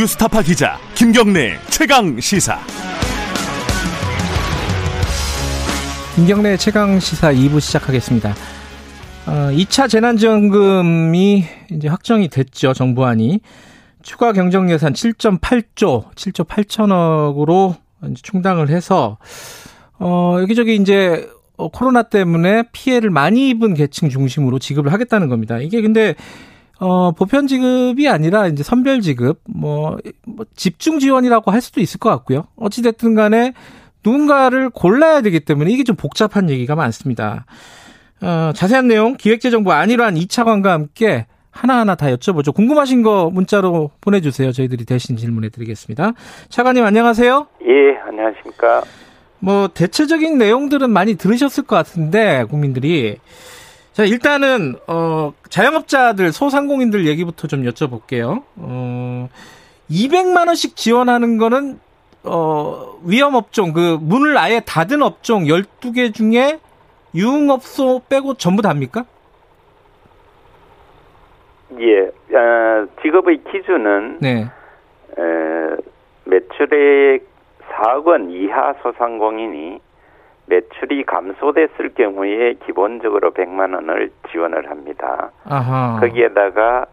뉴스타파 기자 김경래 최강 시사. 김경래 최강 시사 2부 시작하겠습니다. 어, 2차 재난지원금이 이제 확정이 됐죠. 정부안이 추가 경정 예산 7.8조, 7조 8천억으로 충당을 해서 어, 여기저기 이제 코로나 때문에 피해를 많이 입은 계층 중심으로 지급을 하겠다는 겁니다. 이게 근데 어, 보편 지급이 아니라 이제 선별 지급, 뭐, 뭐 집중 지원이라고 할 수도 있을 것 같고요. 어찌됐든 간에 누군가를 골라야 되기 때문에 이게 좀 복잡한 얘기가 많습니다. 어, 자세한 내용 기획재정부 안일환 이차관과 함께 하나하나 다 여쭤보죠. 궁금하신 거 문자로 보내주세요. 저희들이 대신 질문해 드리겠습니다. 차관님 안녕하세요. 예, 안녕하십니까. 뭐 대체적인 내용들은 많이 들으셨을 것 같은데 국민들이 자 일단은 어 자영업자들 소상공인들 얘기부터 좀 여쭤볼게요. 어 200만 원씩 지원하는 거는 어 위험 업종 그 문을 아예 닫은 업종 12개 중에 유흥업소 빼고 전부 다입니까? 예, 어, 직업의 기준은 네. 에, 매출액 4억 원 이하 소상공인이 매출이 감소됐을 경우에 기본적으로 100만 원을 지원을 합니다. 아하. 거기에다가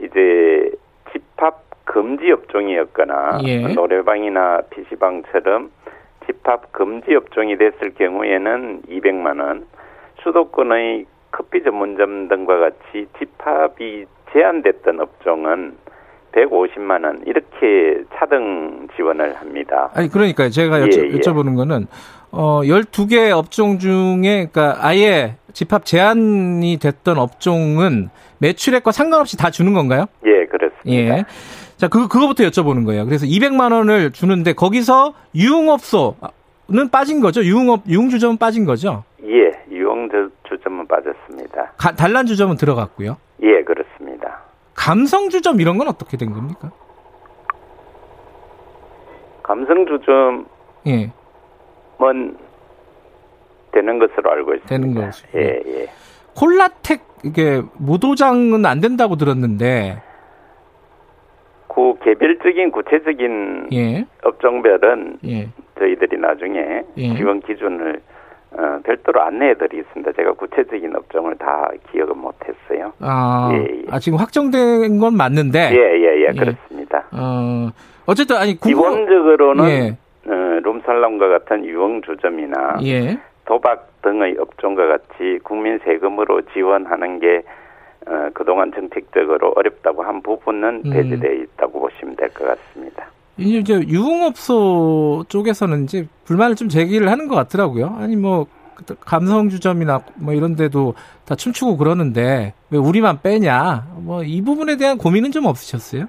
이제 집합 금지 업종이었거나 예. 노래방이나 PC방처럼 집합 금지 업종이 됐을 경우에는 200만 원, 수도권의 커피 전문점 등과 같이 집합이 제한됐던 업종은 150만 원 이렇게 차등 지원을 합니다. 아니 그러니까 제가 여쭤, 예, 예. 여쭤보는 거는 어 12개 업종 중에 그러니까 아예 집합 제한이 됐던 업종은 매출액과 상관없이 다 주는 건가요? 예, 그렇습니다. 예. 자, 그 그거부터 여쭤보는 거예요. 그래서 200만 원을 주는데 거기서 유흥업소는 빠진 거죠? 유흥업 유흥주점은 빠진 거죠? 예, 유흥 주- 주점은 빠졌습니다. 가- 단란주점은 들어갔고요. 예, 그렇습니다. 감성주점 이런 건 어떻게 된 겁니까? 감성 주점 은 예. 되는 것으로 알고 있습니다. 되는 것으로. 예, 예. 콜라텍 이게 무도장은 안 된다고 들었는데 그 개별적인 구체적인 예. 업종별은 예. 저희들이 나중에 예. 지원 기준을 어, 별도로 안내해 드리겠습니다. 제가 구체적인 업종을 다 기억은 못했어요. 아, 예, 예. 아 지금 확정된 건 맞는데 예, 예, 예, 예. 그렇습니다. 어 어쨌든 아니 기본적으로는 예. 어, 룸살롱과 같은 유흥주점이나 예. 도박 등의 업종과 같이 국민 세금으로 지원하는 게 어, 그동안 정책적으로 어렵다고 한 부분은 음. 배제되어 있다고 보시면 될 것 같습니다. 이제 유흥업소 쪽에서는 이제 불만을 좀 제기를 하는 것 같더라고요. 아니 뭐 감성주점이나 뭐 이런 데도 다 춤추고 그러는데 왜 우리만 빼냐? 뭐 이 부분에 대한 고민은 좀 없으셨어요?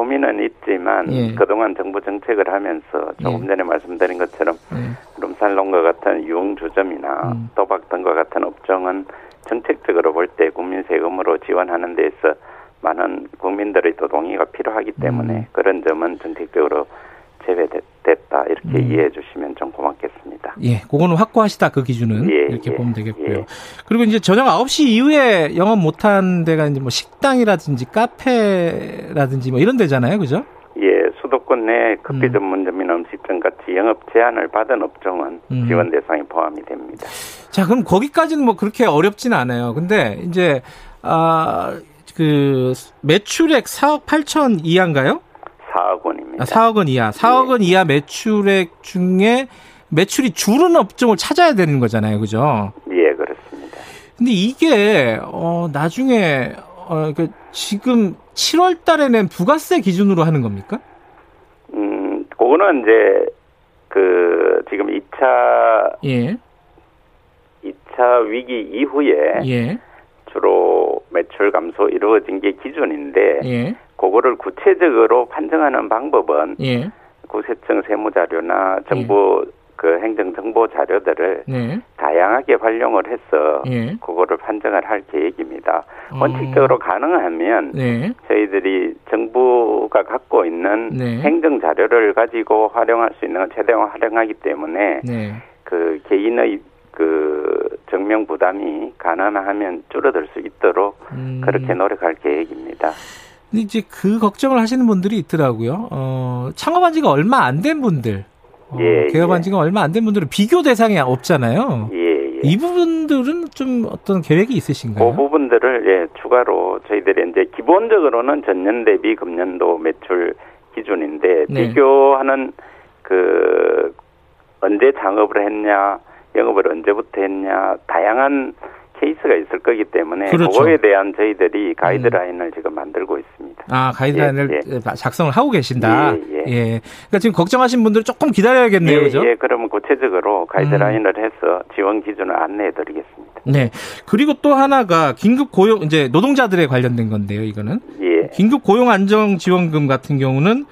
예, 고민은 있지만 예. 그동안 정부 정책을 하면서 조금 예. 전에 말씀드린 것처럼 예. 룸살롱과 같은 유흥주점이나 음. 도박 등과 같은 업종은 정책적으로 볼 때 국민 세금으로 지원하는 데서 많은 국민들의 또 동의가 필요하기 때문에 음. 그런 점은 정책적으로 제외됐다 이렇게 음. 이해해 주시면 좀 고맙 겠습니다. 예, 그거는 확고하시다 그 기준은 예, 이렇게 예, 보면 되겠고요. 예. 그리고 이제 저녁 9시 이후에 영업 못한 데가 이제 뭐 식당이라든지 카페라든지 뭐 이런 데잖아요, 그죠? 예, 수도권 내 커피 음. 전문점이나 음식점 같이 영업 제한을 받은 업종은 음. 지원 대상에 포함이 됩니다. 자, 그럼 거기까지는 뭐 그렇게 어렵진 않아요. 근데 이제 아, 그 매출액 4억 8천 이하인가요? 4억 원입니다. 아, 4억 원 이하. 4억 원 이하 매출액 중에 매출이 줄은 업종을 찾아야 되는 거잖아요. 그죠? 예, 그렇습니다. 근데 이게 어 나중에 어그 지금 7월 달에 낸 부가세 기준으로 하는 겁니까? 음, 그거는 이제 그 지금 2차 예. 2차 위기 이후에 예. 주로 매출 감소 이루어진 게 기준인데 예. 그거를 구체적으로 판정하는 방법은 예. 구세청 세무 자료나 정부 그 행정 정보 자료들을 네. 다양하게 활용을 해서 예. 그거를 판정을 할 계획입니다. 어. 원칙적으로 가능하면 네. 저희들이 정부가 갖고 있는 네. 행정 자료를 가지고 활용할 수 있는 건 최대한 활용하기 때문에 네. 그 개인의 그 증명 부담이 가능하면 줄어들 수 있도록 음. 그렇게 노력할 계획입니다. 근데 이제 그 걱정을 하시는 분들이 있더라고요. 어, 창업한 지가 얼마 안 된 분들, 어, 예, 개업한 예. 지가 얼마 안 된 분들은 비교 대상이 없잖아요. 예, 예. 이 부분들은 좀 어떤 계획이 있으신가요? 그 부분들을 예, 추가로 저희들이 이제 기본적으로는 전년 대비 금년도 매출 기준인데 네. 비교하는 그 언제 창업을 했냐, 영업을 언제부터 했냐 다양한 케이스가 있을 거기 때문에 그렇죠. 음. 그거에 대한 저희들이 가이드라인을 지금 만들고 있습니다. 아, 가이드라인을 예, 작성을 하고 계신다. 예, 예. 그러니까 지금 걱정하신 분들 조금 기다려야겠네요. 예, 그죠? 음. 예, 그러면 구체적으로 가이드라인을 해서 지원 기준을 안내해 드리겠습니다. 네. 그리고 또 하나가 긴급 고용 이제 노동자들에 관련된 건데요, 이거는. 예. 긴급 고용 안정 지원금 같은 경우는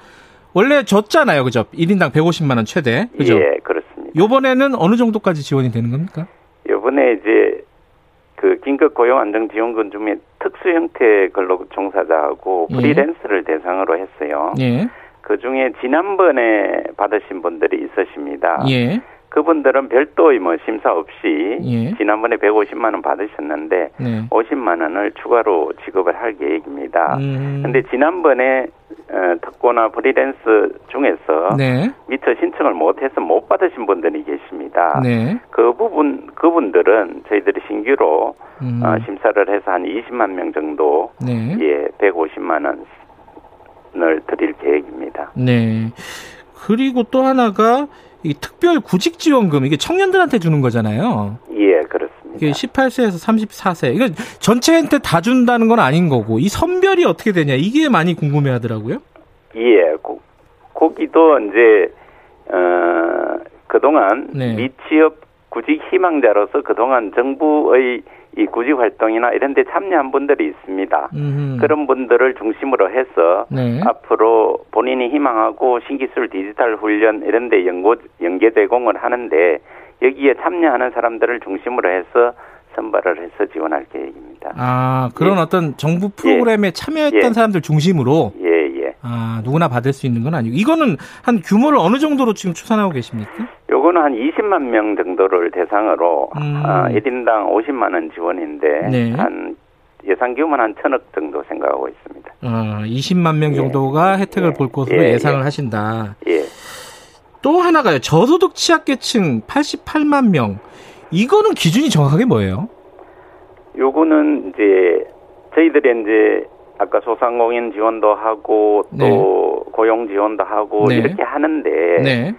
원래 줬잖아요. 그죠? 1인당 150만 원 최대. 그죠? 예, 그렇습니다. 요번에는 어느 정도까지 지원이 되는 겁니까? 요번에 이제 그 긴급 고용 안정 지원금 중에 특수 형태 근로 종사자하고 예. 프리랜서를 대상으로 했어요. 예. 그 중에 지난번에 받으신 분들이 있으십니다. 예. 그분들은 별도의 뭐 심사 없이 예. 지난번에 150만 원 받으셨는데 네. 50만 원을 추가로 지급을 할 계획입니다. 음. 근데 지난번에 어, 특고나 프리랜서 중에서 네. 미처 신청을 못해서 못 받으신 분들이 계십니다. 네. 그 부분 그분들은 저희들이 신규로 음. 어, 심사를 해서 한 20만 명 정도 네. 예 150만 원을 드릴 계획입니다. 네. 그리고 또 하나가 이 특별 구직 지원금 이게 청년들한테 주는 거잖아요. 예. 이게 18세에서 34세. 이거 전체한테 다 준다는 건 아닌 거고 이 선별이 어떻게 되냐 이게 많이 궁금해 하더라고요. 예 고, 거기도 이제 어, 그동안 네. 미취업 구직 희망자로서 그동안 정부의 이 구직 활동이나 이런 데 참여한 분들이 있습니다. 음. 그런 분들을 중심으로 해서 네. 앞으로 본인이 희망하고 신기술 디지털 훈련 이런 데 연고, 연계 제공을 하는데 여기에 참여하는 사람들을 중심으로 해서 선발을 해서 지원할 계획입니다. 아, 그런 예. 어떤 정부 프로그램에 참여했던 예. 사람들 중심으로 예, 예. 아, 누구나 받을 수 있는 건 아니고 이거는 한 규모를 어느 정도로 지금 추산하고 계십니까? 요거는 한 20만 명 정도를 대상으로 음. 아, 1인당 50만 원 지원인데 네. 한 예상 규모는 한 천억 정도 생각하고 있습니다. 어, 20만 명 예. 정도가 혜택을 예. 볼 것으로 예, 예. 하신다. 예. 또 하나가요. 저소득 취약계층 88만 명. 이거는 기준이 정확하게 뭐예요? 요거는 이제 저희들이 이제 아까 소상공인 지원도 하고 또 고용 지원도 하고 네. 이렇게 하는데 네.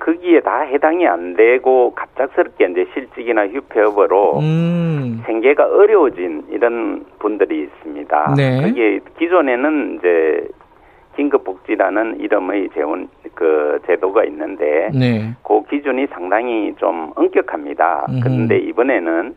거기에 다 해당이 안 되고 갑작스럽게 이제 실직이나 휴폐업으로 음. 생계가 어려워진 이런 분들이 있습니다. 네. 그게 기존에는 이제 긴급복지라는 이름의 재원 그 제도가 있는데 네. 그 기준이 상당히 좀 엄격합니다. 음흠. 그런데 이번에는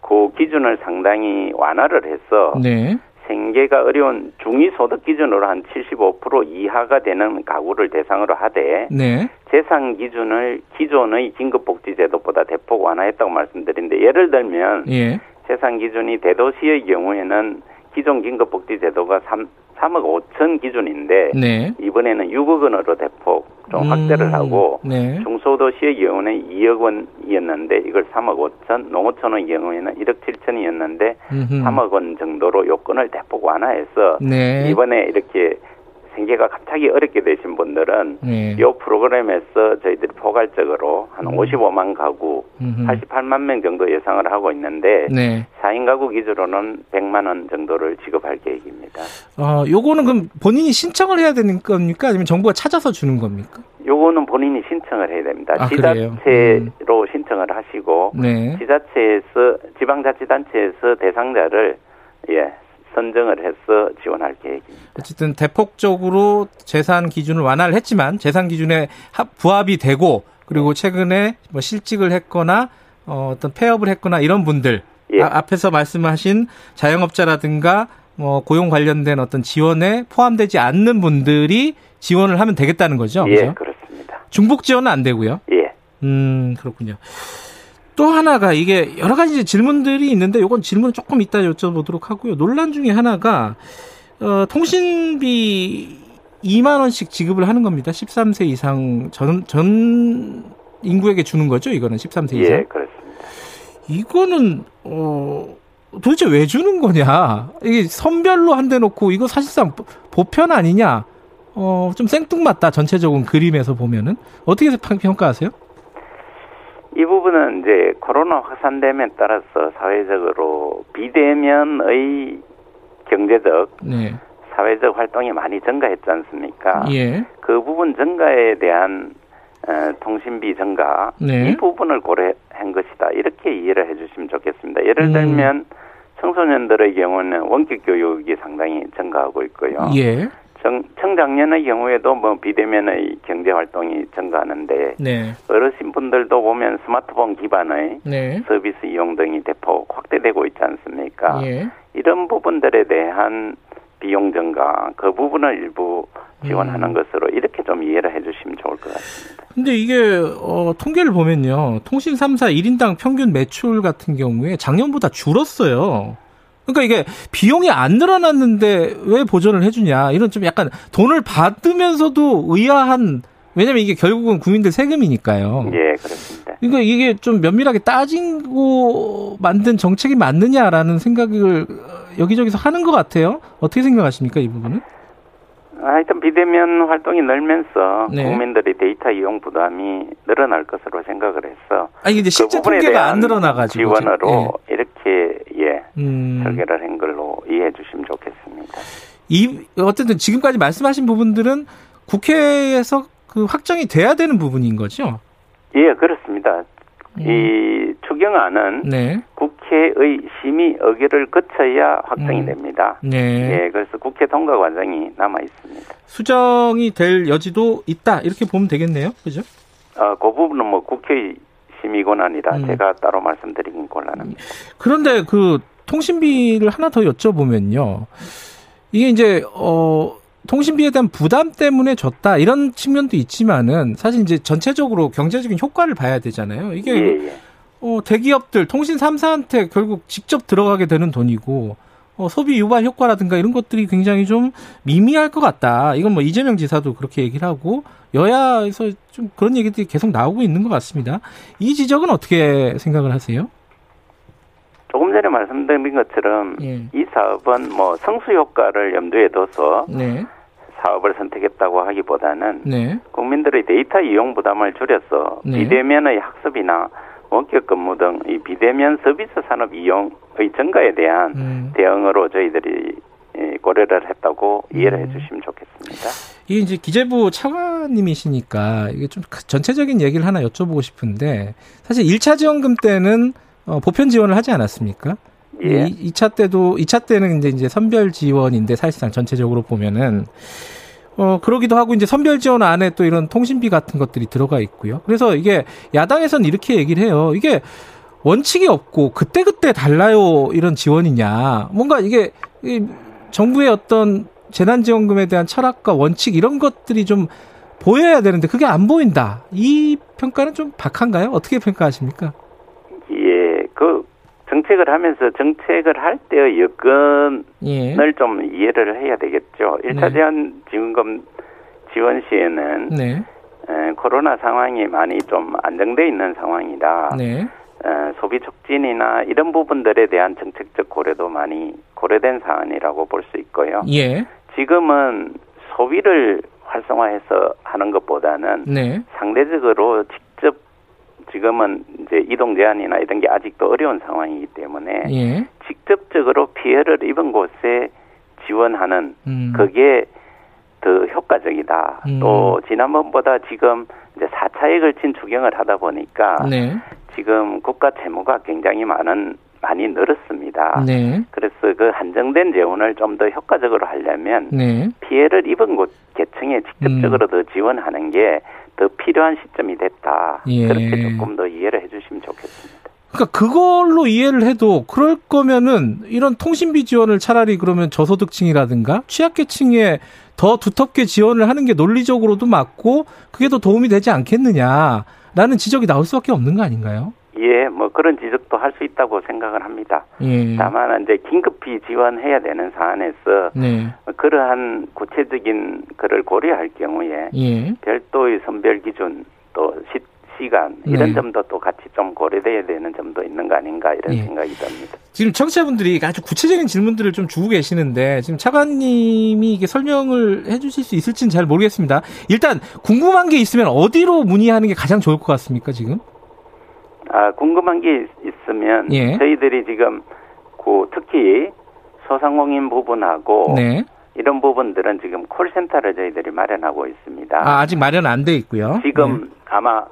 그 기준을 상당히 완화를 해서 네. 생계가 어려운 중위소득 기준으로 한 75% 이하가 되는 가구를 대상으로 하되 네. 재산 기준을 기존의 긴급복지제도보다 대폭 완화했다고 말씀드린데 예를 들면 예. 재산 기준이 대도시의 경우에는 기존 긴급복지제도가 3, 3억 5천 기준인데 네. 이번에는 6억 원으로 대폭 좀 음, 확대를 하고 네. 중소도시의 경우는 2억 원이었는데 이걸 3억 5천, 농어촌의 경우에는 1억 7천이었는데 음흠. 3억 원 정도로 요건을 대폭 완화해서 네. 이번에 이렇게 생계가 갑자기 어렵게 되신 분들은 네. 이 프로그램에서 저희들이 포괄적으로 한 55만 가구, 음흠. 88만 명 정도 예상을 하고 있는데 네. 4인 가구 기준으로는 100만 원 정도를 지급할 계획입니다. 어, 요거는 그럼 본인이 신청을 해야 되는 겁니까? 아니면 정부가 찾아서 주는 겁니까? 요거는 본인이 신청을 해야 됩니다. 아? 지자체로 신청을 하시고 네. 지자체에서 지방자치단체에서 대상자를 예 선정을 해서 지원할 계획입니다. 어쨌든 대폭적으로 재산 기준을 완화를 했지만 재산 기준에 합- 부합이 되고 그리고 최근에 뭐 실직을 했거나 어, 어떤 폐업을 했거나 이런 분들 예. 아, 앞에서 말씀하신 자영업자라든가 뭐 고용 관련된 어떤 지원에 포함되지 않는 분들이 지원을 하면 되겠다는 거죠. 예, 그죠? 그렇습니다. 중복 지원은 안 되고요. 예. 음, 그렇군요. 또 하나가 이게 여러 가지 질문들이 있는데 요건 질문 조금 이따 여쭤보도록 하고요. 논란 중에 하나가 어, 통신비 2만 원씩 지급을 하는 겁니다. 13세 이상 전, 전 인구에게 주는 거죠. 이거는 13세 이상. 예, 그렇습니다. 이거는 어 도대체 왜 주는 거냐? 이게 선별로 한대 놓고 이거 사실상 보편 아니냐? 어, 좀 생뚱맞다. 전체적인 그림에서 보면은 어떻게 평가하세요? 이 부분은 이제 코로나 확산됨에 따라서 사회적으로 비대면의 경제적, 네. 사회적 활동이 많이 증가했지 않습니까? 예. 그 부분 증가에 대한 어, 통신비 증가 네. 이 부분을 고려한 것이다 이렇게 이해를 해주시면 좋겠습니다. 예를 음. 들면 청소년들의 경우는 원격 교육이 상당히 증가하고 있고요. 예. 청, 청장년의 경우에도 뭐 비대면의 경제 활동이 증가하는데 네. 어르신 분들도 보면 스마트폰 기반의 네. 서비스 이용 등이 대폭 확대되고 있지 않습니까? 예. 이런 부분들에 대한 비용 증가 그 부분을 일부 지원하는 음. 것으로 이렇게 좀 이해를 해주시면 좋을 것 같습니다. 근데 이게 어, 통계를 보면요, 통신 3사 1인당 평균 매출 같은 경우에 작년보다 줄었어요. 그러니까 이게 비용이 안 늘어났는데 왜 보전을 해주냐 이런 좀 약간 돈을 받으면서도 의아한 왜냐면 이게 결국은 국민들 세금이니까요. 예, 그렇습니다. 그러니까 이게 좀 면밀하게 따지고 만든 정책이 맞느냐라는 생각을 여기저기서 하는 것 같아요. 어떻게 생각하십니까 이 부분은? 하여튼 비대면 활동이 늘면서 네. 국민들의 데이터 이용 부담이 늘어날 것으로 생각을 했어. 아니 근데 실제 그 통계가 안 늘어나가지고 지원으로 예. 이렇게 예 음. 설계를 한 걸로 이해해 주시면 좋겠습니다. 이 어쨌든 지금까지 말씀하신 부분들은 국회에서 그 확정이 돼야 되는 부분인 거죠? 예 그렇습니다. 음. 이 추경안은 네. 국회의 심의 의결을 거쳐야 확정이 음. 됩니다. 네. 예, 그래서 국회 통과 과정이 남아 있습니다. 수정이 될 여지도 있다 이렇게 보면 되겠네요, 그죠? 어, 그 부분은 뭐 국회 심의 권한이라 음. 제가 따로 말씀드리긴 곤란합니다. 그런데 그 통신비를 하나 더 여쭤보면요, 이게 이제 어. 통신비에 대한 부담 때문에 줬다 이런 측면도 있지만은 사실 이제 전체적으로 경제적인 효과를 봐야 되잖아요. 이게 예, 예. 어, 대기업들 통신 3사한테 결국 직접 들어가게 되는 돈이고 어, 소비 유발 효과라든가 이런 것들이 굉장히 좀 미미할 것 같다. 이건 뭐 이재명 지사도 그렇게 얘기를 하고 여야에서 좀 그런 얘기들이 계속 나오고 있는 것 같습니다. 이 지적은 어떻게 생각을 하세요? 조금 전에 말씀드린 것처럼 예. 이 사업은 뭐 성수 효과를 염두에 둬서 네. 사업을 선택했다고 하기보다는 네. 국민들의 데이터 이용 부담을 줄여서 네. 비대면의 학습이나 원격 근무 등 이 비대면 서비스 산업 이용의 증가에 대한 음. 대응으로 저희들이 예, 고려를 했다고 이해를 음. 해주시면 좋겠습니다. 이게 이제 기재부 차관님이시니까 이게 좀 전체적인 얘기를 하나 여쭤보고 싶은데 사실 1차 지원금 때는 어, 보편 지원을 하지 않았습니까? 예. 2, 차 때도 2차 때는 이제 이제 선별 지원인데 사실상 전체적으로 보면은 어 그러기도 하고 이제 선별 지원 안에 또 이런 통신비 같은 것들이 들어가 있고요. 그래서 이게 야당에서는 이렇게 얘기를 해요. 이게 원칙이 없고 그때 그때 달라요 이런 지원이냐. 뭔가 이게 정부의 어떤 재난지원금에 대한 철학과 원칙 이런 것들이 좀 보여야 되는데 그게 안 보인다. 이 평가는 좀 박한가요? 어떻게 평가하십니까? 그 정책을 하면서 정책을 할 때의 여건을 예. 좀 이해를 해야 되겠죠. 1차 네. 제한 지원금 지원 시에는 네. 에, 코로나 상황이 많이 좀 안정돼 있는 상황이라 네. 에, 소비 촉진이나 이런 부분들에 대한 정책적 고려도 많이 고려된 사안이라고 볼 수 있고요. 예. 지금은 소비를 활성화해서 하는 것보다는 네. 상대적으로 직접 지금은 이제 이동 제한이나 이런 게 아직도 어려운 상황이기 때문에 예. 직접적으로 피해를 입은 곳에 지원하는 음. 그게 더 효과적이다. 음. 또 지난번보다 지금 이제 4차에 걸친 추경을 하다 보니까 네. 지금 국가 채무가 굉장히 많은 많이 늘었습니다. 네. 그래서 그 한정된 재원을 좀 더 효과적으로 하려면 네. 피해를 입은 곳 계층에 직접적으로 음. 더 지원하는 게 더 필요한 시점이 됐다. 예. 그렇게 조금 더 이해를 해주시면 좋겠습니다. 그러니까 그걸로 이해를 해도 그럴 거면은 이런 통신비 지원을 차라리 그러면 저소득층이라든가 취약계층에 더 두텁게 지원을 하는 게 논리적으로도 맞고 그게 더 도움이 되지 않겠느냐라는 지적이 나올 수밖에 없는 거 아닌가요? 예, 뭐 그런 지적도 할 수 있다고 생각을 합니다. 예. 다만 이제 긴급히 지원해야 되는 사안에서 네. 그러한 구체적인 것을 고려할 경우에 예. 별도의 선별 기준 또 시, 시간 이런 네. 점도 또 같이 좀 고려돼야 되는 점도 있는 거 아닌가 이런 네. 생각이 듭니다. 지금 청취자분들이 아주 구체적인 질문들을 좀 주고 계시는데 지금 차관님이 이게 설명을 해주실 수 있을지는 잘 모르겠습니다. 일단 궁금한 게 있으면 어디로 문의하는 게 가장 좋을 것 같습니까 지금? 아 궁금한 게 있으면 예. 저희들이 지금 그 특히 소상공인 부분하고 네. 이런 부분들은 지금 콜센터를 저희들이 마련하고 있습니다. 아, 아직 마련 안 돼 있고요. 지금 네. 아마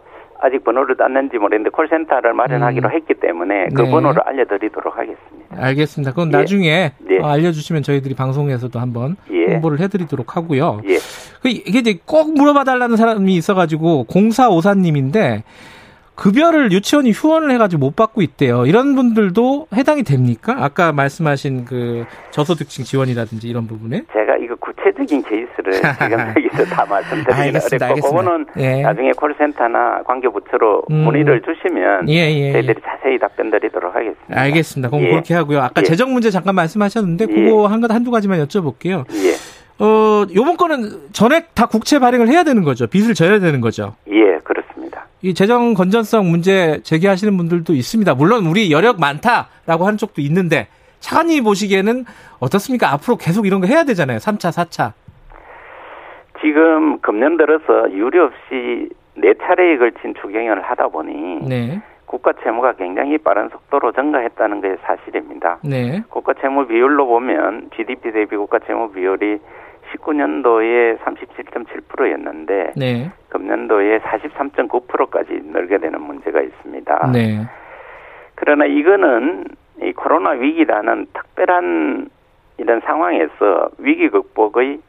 아직 번호를 땄는지 모르겠는데 콜센터를 마련하기로 음. 했기 때문에 그 네. 번호를 알려드리도록 하겠습니다. 알겠습니다. 그건 예. 나중에 네. 어, 알려주시면 저희들이 방송에서도 한번 예. 홍보를 해드리도록 하고요. 예. 그 이게 이제 꼭 물어봐달라는 사람이 있어가지고 공사오사님인데 급여를 유치원이 후원을 해가지고 못 받고 있대요. 이런 분들도 해당이 됩니까? 아까 말씀하신 그 저소득층 지원이라든지 이런 부분에? 제가 이거 구체적인 케이스를 지금 여기서 다 말씀드리기는 어렵고 그거는 예. 나중에 콜센터나 관계부처로 음. 문의를 주시면 예, 예, 예, 저희들이 자세히 답변 드리도록 하겠습니다. 알겠습니다. 그럼 예. 그렇게 하고요. 아까 예. 재정 문제 잠깐 말씀하셨는데 그거 한, 한두 가지만 여쭤볼게요. 어, 요번 거는 전액 다 국채 발행을 해야 되는 거죠. 빚을 져야 되는 거죠. 예, 그렇습니다. 이 재정 건전성 문제 제기하시는 분들도 있습니다. 물론 우리 여력 많다라고 하는 쪽도 있는데 차관님 보시기에는 어떻습니까? 앞으로 계속 이런 거 해야 되잖아요. 3차, 4차. 지금 금년 들어서 유례 없이 네 차례에 걸친 추경을 하다 보니 네. 국가 채무가 굉장히 빠른 속도로 증가했다는 게 사실입니다. 네. 국가 채무 비율로 보면 GDP 대비 국가 채무 비율이 19년도에 37.7%였는데 네. 금년도에 43.9%까지 늘게 되는 문제가 있습니다. 네. 그러나 이거는 이 코로나 위기라는 특별한 이런 상황에서 위기 극복의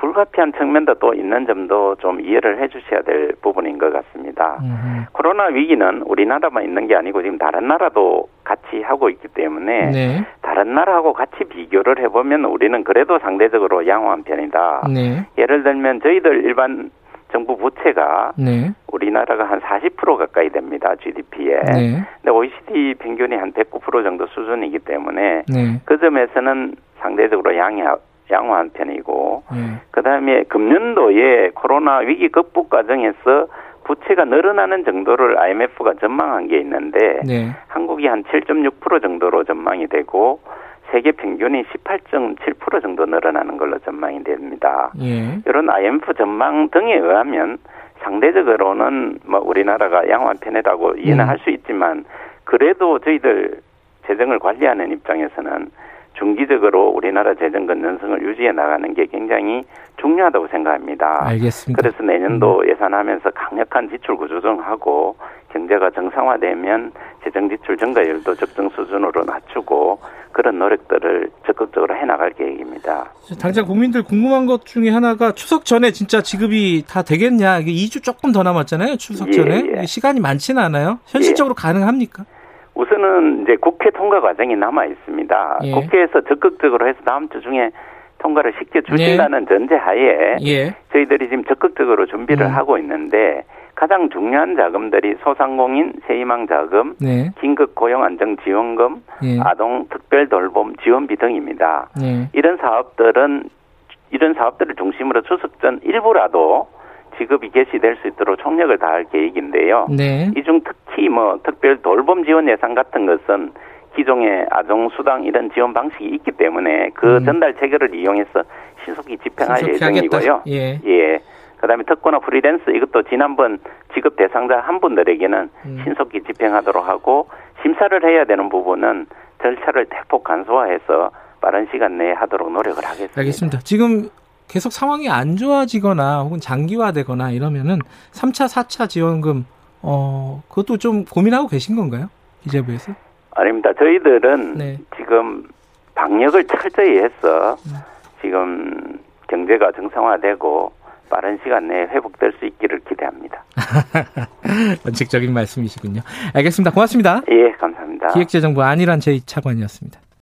불가피한 측면도 또 있는 점도 좀 이해를 해 주셔야 될 부분인 것 같습니다. 음. 코로나 위기는 우리나라만 있는 게 아니고 지금 다른 나라도 같이 하고 있기 때문에 네. 다른 나라하고 같이 비교를 해보면 우리는 그래도 상대적으로 양호한 편이다. 네. 예를 들면 저희들 일반 정부 부채가 네. 우리나라가 한 40% 가까이 됩니다. GDP에. 네. 근데 OECD 평균이 한 109% 정도 수준이기 때문에 네. 그 점에서는 상대적으로 양이 양호한 편이고 네. 그다음에 금년도에 코로나 위기 극복 과정에서 부채가 늘어나는 정도를 IMF가 전망한 게 있는데 네. 한국이 한 7.6% 정도로 전망이 되고 세계 평균이 18.7% 정도 늘어나는 걸로 전망이 됩니다. 예. 이런 IMF 전망 등에 의하면 상대적으로는 뭐 우리나라가 양호한 편이라고 이해는 음. 할수 있지만 그래도 저희들 재정을 관리하는 입장에서는 중기적으로 우리나라 재정 건전성을 유지해 나가는 게 굉장히 중요하다고 생각합니다. 알겠습니다. 그래서 내년도 음. 예산하면서 강력한 지출 구조정하고 경제가 정상화되면 재정 지출 증가율도 적정 수준으로 낮추고 그런 노력들을 적극적으로 해 나갈 계획입니다. 당장 국민들 궁금한 것 중에 하나가 추석 전에 진짜 지급이 다 되겠냐? 이게 2주 조금 더 남았잖아요. 추석 전에 예, 예. 시간이 많지는 않아요. 현실적으로 예. 가능합니까? 우선은 이제 국회 통과 과정이 남아 있습니다. 예. 국회에서 적극적으로 해서 다음 주 중에 통과를 시켜 주신다는 예. 전제하에 예. 저희들이 지금 적극적으로 준비를 음. 하고 있는데 가장 중요한 자금들이 소상공인 세희망 자금, 네. 긴급 고용 안정 지원금, 예. 아동 특별 돌봄 지원비 등입니다. 예. 이런 사업들은 이런 사업들을 중심으로 추석 전 일부라도 지급이 개시될 수 있도록 총력을 다할 계획인데요. 네. 이 중 특히 뭐 특별 돌봄 지원 예산 같은 것은 기존의 아동 수당 이런 지원 방식이 있기 때문에 그 음. 전달 체계를 이용해서 신속히 집행할 예정이고요. 예. 예. 그다음에 특고와 프리랜서 이것도 지난번 지급 대상자 한 분들에게는 음. 신속히 집행하도록 하고 심사를 해야 되는 부분은 절차를 대폭 간소화해서 빠른 시간 내에 하도록 노력을 하겠습니다. 알겠습니다. 지금 계속 상황이 안 좋아지거나 혹은 장기화되거나 이러면은 3차, 4차 지원금 어 그것도 좀 고민하고 계신 건가요? 기재부에서? 아닙니다. 저희들은 네. 지금 방역을 철저히 해서 네. 지금 경제가 정상화되고 빠른 시간 내에 회복될 수 있기를 기대합니다. 원칙적인 말씀이시군요. 알겠습니다. 고맙습니다. 예, 감사합니다. 기획재정부 안일한 제2차관이었습니다.